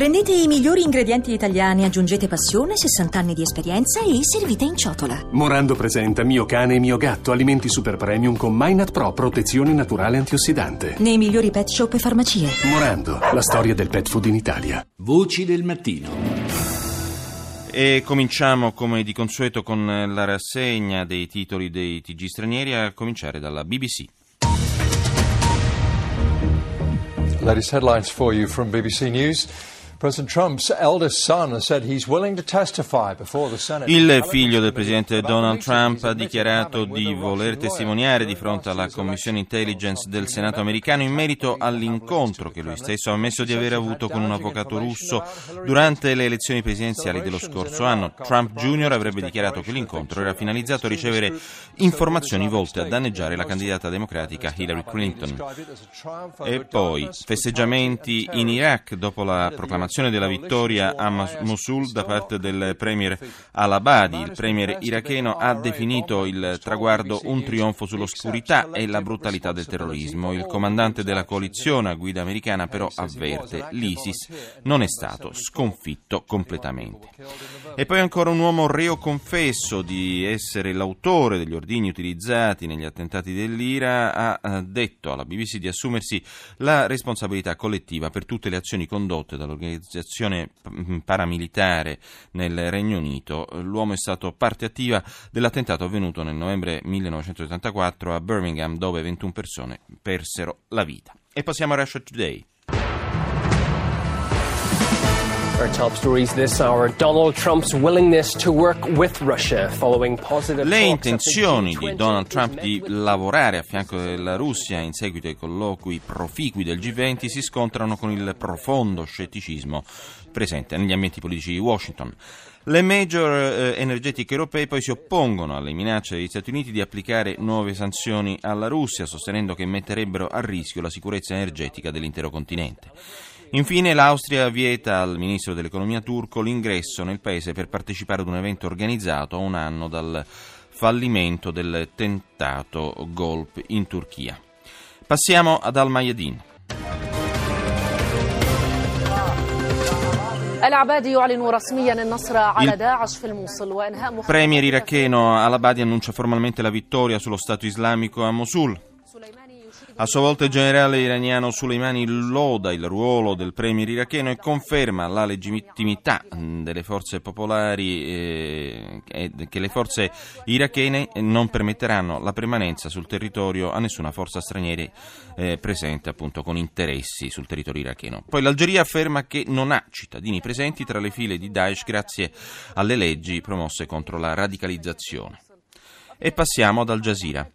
Prendete i migliori ingredienti italiani, aggiungete passione, 60 anni di esperienza e servite in ciotola. Morando presenta Mio cane e mio gatto, alimenti super premium con Minat Pro, protezione naturale antiossidante. Nei migliori pet shop e farmacie. Morando, la storia del pet food in Italia. Voci del mattino. E cominciamo come di consueto con la rassegna dei titoli dei TG stranieri, a cominciare dalla BBC. Latest headlines for you from BBC News. Il figlio del presidente Donald Trump ha dichiarato di voler testimoniare di fronte alla Commissione Intelligence del Senato americano in merito all'incontro che lui stesso ha ammesso di aver avuto con un avvocato russo durante le elezioni presidenziali dello scorso anno. Trump Jr. avrebbe dichiarato che l'incontro era finalizzato a ricevere informazioni volte a danneggiare la candidata democratica Hillary Clinton. E poi festeggiamenti in Iraq dopo la proclamazione della vittoria a Mosul da parte del premier al-Abadi. Il premier iracheno ha definito il traguardo un trionfo sull'oscurità e la brutalità del terrorismo. Il comandante della coalizione a guida americana però avverte l'ISIS non è stato sconfitto completamente. E poi ancora un uomo reo confesso di essere l'autore degli ordini utilizzati negli attentati dell'Ira ha detto alla BBC di assumersi la responsabilità collettiva per tutte le azioni condotte dall'organizzazione organizzazione paramilitare nel Regno Unito. L'uomo è stato parte attiva dell'attentato avvenuto nel novembre 1984 a Birmingham dove 21 persone persero la vita. E passiamo a Russia Today. Le intenzioni di Donald Trump di lavorare a fianco della Russia in seguito ai colloqui proficui del G20 si scontrano con il profondo scetticismo presente negli ambienti politici di Washington. Le major eh, energetiche europee poi si oppongono alle minacce degli Stati Uniti di applicare nuove sanzioni alla Russia, sostenendo che metterebbero a rischio la sicurezza energetica dell'intero continente. Infine l'Austria vieta al ministro dell'economia turco l'ingresso nel paese per partecipare ad un evento organizzato a un anno dal fallimento del tentato golpe in Turchia. Passiamo ad Al-Mayadin. Il premier iracheno al-Abadi annuncia formalmente la vittoria sullo Stato islamico a Mosul. A sua volta il generale iraniano Soleimani loda il ruolo del premier iracheno e conferma la legittimità delle forze popolari eh, che le forze irachene non permetteranno la permanenza sul territorio a nessuna forza straniera eh, presente appunto con interessi sul territorio iracheno. Poi l'Algeria afferma che non ha cittadini presenti tra le file di Daesh grazie alle leggi promosse contro la radicalizzazione. E passiamo ad Al Jazeera.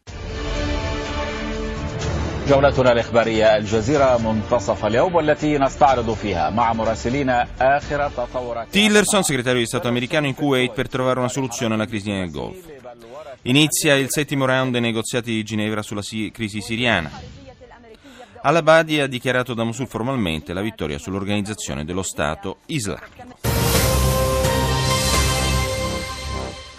جولتنا الإخبارية الجزيرة منتصف اليوم والتي نستعرض فيها مع مراسلين آخر تطورات Tillerson, segretario di Stato americano in Kuwait per trovare una soluzione alla crisi nel Golfo. Inizia il settimo round dei negoziati di Ginevra sulla si- crisi siriana. Al-Abadi ha dichiarato da Mosul formalmente la vittoria sull'organizzazione dello Stato islamico.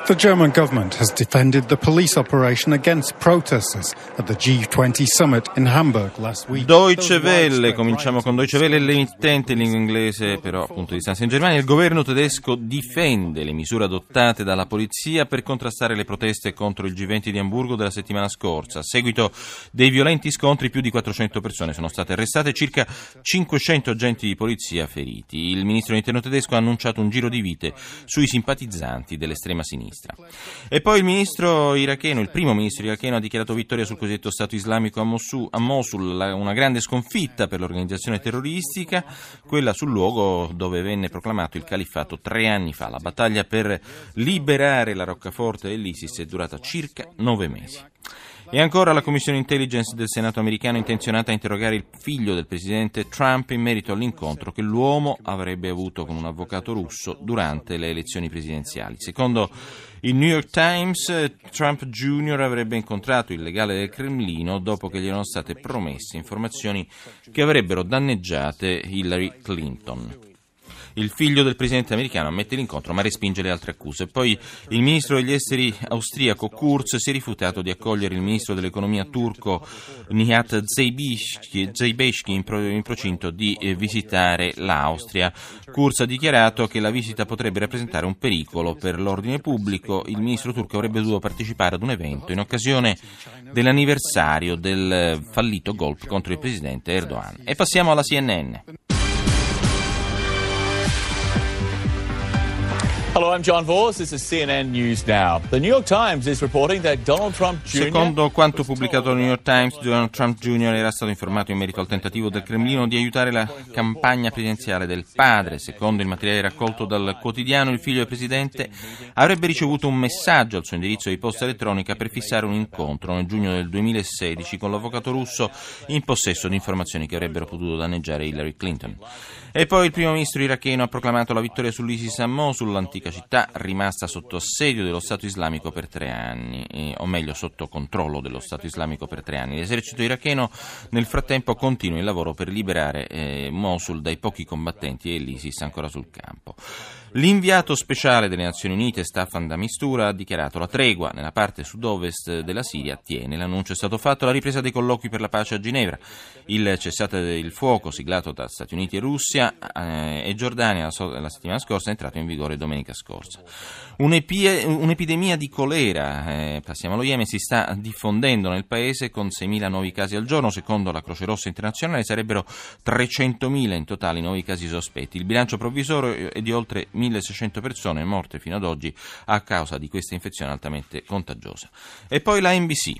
The German government has defended the police operation against protesters at the G20 summit in Hamburg last week. Deutsche Welle, cominciamo con Deutsche Welle, l'emittente in lingua inglese, però appunto di stanza in Germania. Il governo tedesco difende le misure adottate dalla polizia per contrastare le proteste contro il G20 di Amburgo della settimana scorsa. A seguito dei violenti scontri, più di 400 persone sono state arrestate circa 500 agenti di polizia feriti. Il ministro dell'interno tedesco ha annunciato un giro di vite sui simpatizzanti dell'estrema sinistra. E poi il ministro iracheno, il primo ministro iracheno, ha dichiarato vittoria sul cosiddetto Stato islamico a Mosul, a Mosul una grande sconfitta per l'organizzazione terroristica, quella sul luogo dove venne proclamato il califfato tre anni fa. La battaglia per liberare la roccaforte dell'ISIS è durata circa nove mesi. E ancora la Commissione Intelligence del Senato americano è intenzionata a interrogare il figlio del presidente Trump in merito all'incontro che l'uomo avrebbe avuto con un avvocato russo durante le elezioni presidenziali. Secondo il New York Times, Trump Jr. avrebbe incontrato il legale del Cremlino dopo che gli erano state promesse informazioni che avrebbero danneggiate Hillary Clinton. Il figlio del presidente americano ammette l'incontro ma respinge le altre accuse. Poi il ministro degli esteri austriaco Kurz si è rifiutato di accogliere il ministro dell'economia turco Nihat Zeybeshki in, pro, in procinto di eh, visitare l'Austria. Kurz ha dichiarato che la visita potrebbe rappresentare un pericolo per l'ordine pubblico. Il ministro turco avrebbe dovuto partecipare ad un evento in occasione dell'anniversario del fallito golpe contro il presidente Erdogan. E passiamo alla CNN. Hello, I'm John Vos. This is CNN News Now. The New York Times is reporting that Donald Trump Jr. Secondo quanto pubblicato dal New York Times, Donald Trump Jr. era stato informato in merito al tentativo del Cremlino di aiutare la campagna presidenziale del padre. Secondo il materiale raccolto dal quotidiano, il figlio del presidente avrebbe ricevuto un messaggio al suo indirizzo di posta elettronica per fissare un incontro nel giugno del 2016 con l'avvocato russo in possesso di informazioni che avrebbero potuto danneggiare Hillary Clinton. E poi il primo ministro iracheno ha proclamato la vittoria sull'ISIS a Mosul, città rimasta sotto assedio dello Stato islamico per tre anni, eh, o meglio sotto controllo dello Stato islamico per tre anni. L'esercito iracheno nel frattempo continua il lavoro per liberare eh, Mosul dai pochi combattenti e l'ISIS ancora sul campo. L'inviato speciale delle Nazioni Unite, Staffan da Mistura, ha dichiarato la tregua nella parte sud-ovest della Siria tiene. L'annuncio è stato fatto alla ripresa dei colloqui per la pace a Ginevra. Il cessate del fuoco siglato da Stati Uniti e Russia eh, e Giordania la, la, settimana scorsa è entrato in vigore domenica scorsa. Un'epie, un'epidemia di colera, eh, passiamo allo Yemen, si sta diffondendo nel paese con 6.000 nuovi casi al giorno. Secondo la Croce Rossa Internazionale sarebbero 300.000 in totale i nuovi casi sospetti. Il bilancio provvisorio è di oltre 1.600 persone morte fino ad oggi a causa di questa infezione altamente contagiosa. E poi la NBC.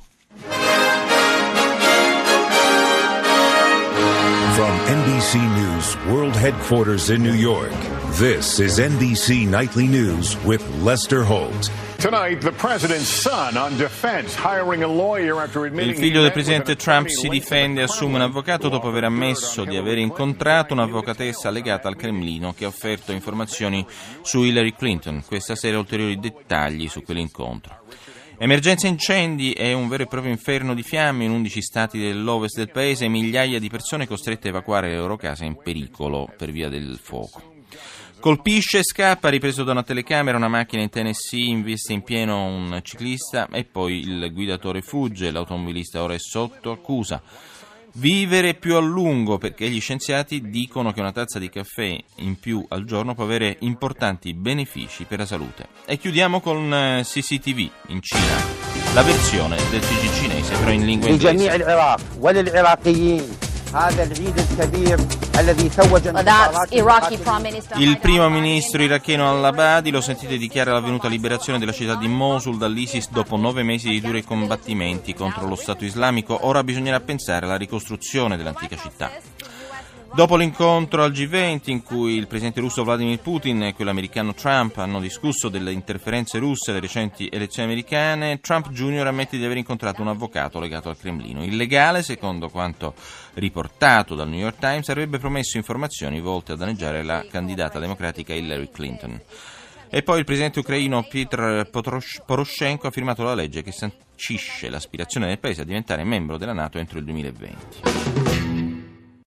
From NBC News World Headquarters in New York, this is NBC Nightly News with Lester Holt. Il figlio del presidente Trump si difende e assume un avvocato dopo aver ammesso di aver incontrato un'avvocatessa legata al Cremlino che ha offerto informazioni su Hillary Clinton. Questa sera ulteriori dettagli su quell'incontro. Emergenza incendi è un vero e proprio inferno di fiamme in 11 stati dell'ovest del paese, migliaia di persone costrette a evacuare le loro case in pericolo per via del fuoco. Colpisce e scappa, ripreso da una telecamera, una macchina in Tennessee, investe in pieno un ciclista e poi il guidatore fugge, l'automobilista ora è sotto accusa. Vivere più a lungo perché gli scienziati dicono che una tazza di caffè in più al giorno può avere importanti benefici per la salute. E chiudiamo con eh, CCTV in Cina, la versione del TG cinese però in lingua inglese. Il primo ministro iracheno al-Labadi, lo sentite, dichiara l'avvenuta liberazione della città di Mosul dall'ISIS dopo nove mesi di duri combattimenti contro lo Stato islamico. Ora bisognerà pensare alla ricostruzione dell'antica città. Dopo l'incontro al G20 in cui il presidente russo Vladimir Putin e quello americano Trump hanno discusso delle interferenze russe alle recenti elezioni americane, Trump Jr. ammette di aver incontrato un avvocato legato al Cremlino. Il legale, secondo quanto riportato dal New York Times, avrebbe promesso informazioni volte a danneggiare la candidata democratica Hillary Clinton. E poi il presidente ucraino Petr Poroshenko ha firmato la legge che sancisce l'aspirazione del paese a diventare membro della Nato entro il 2020.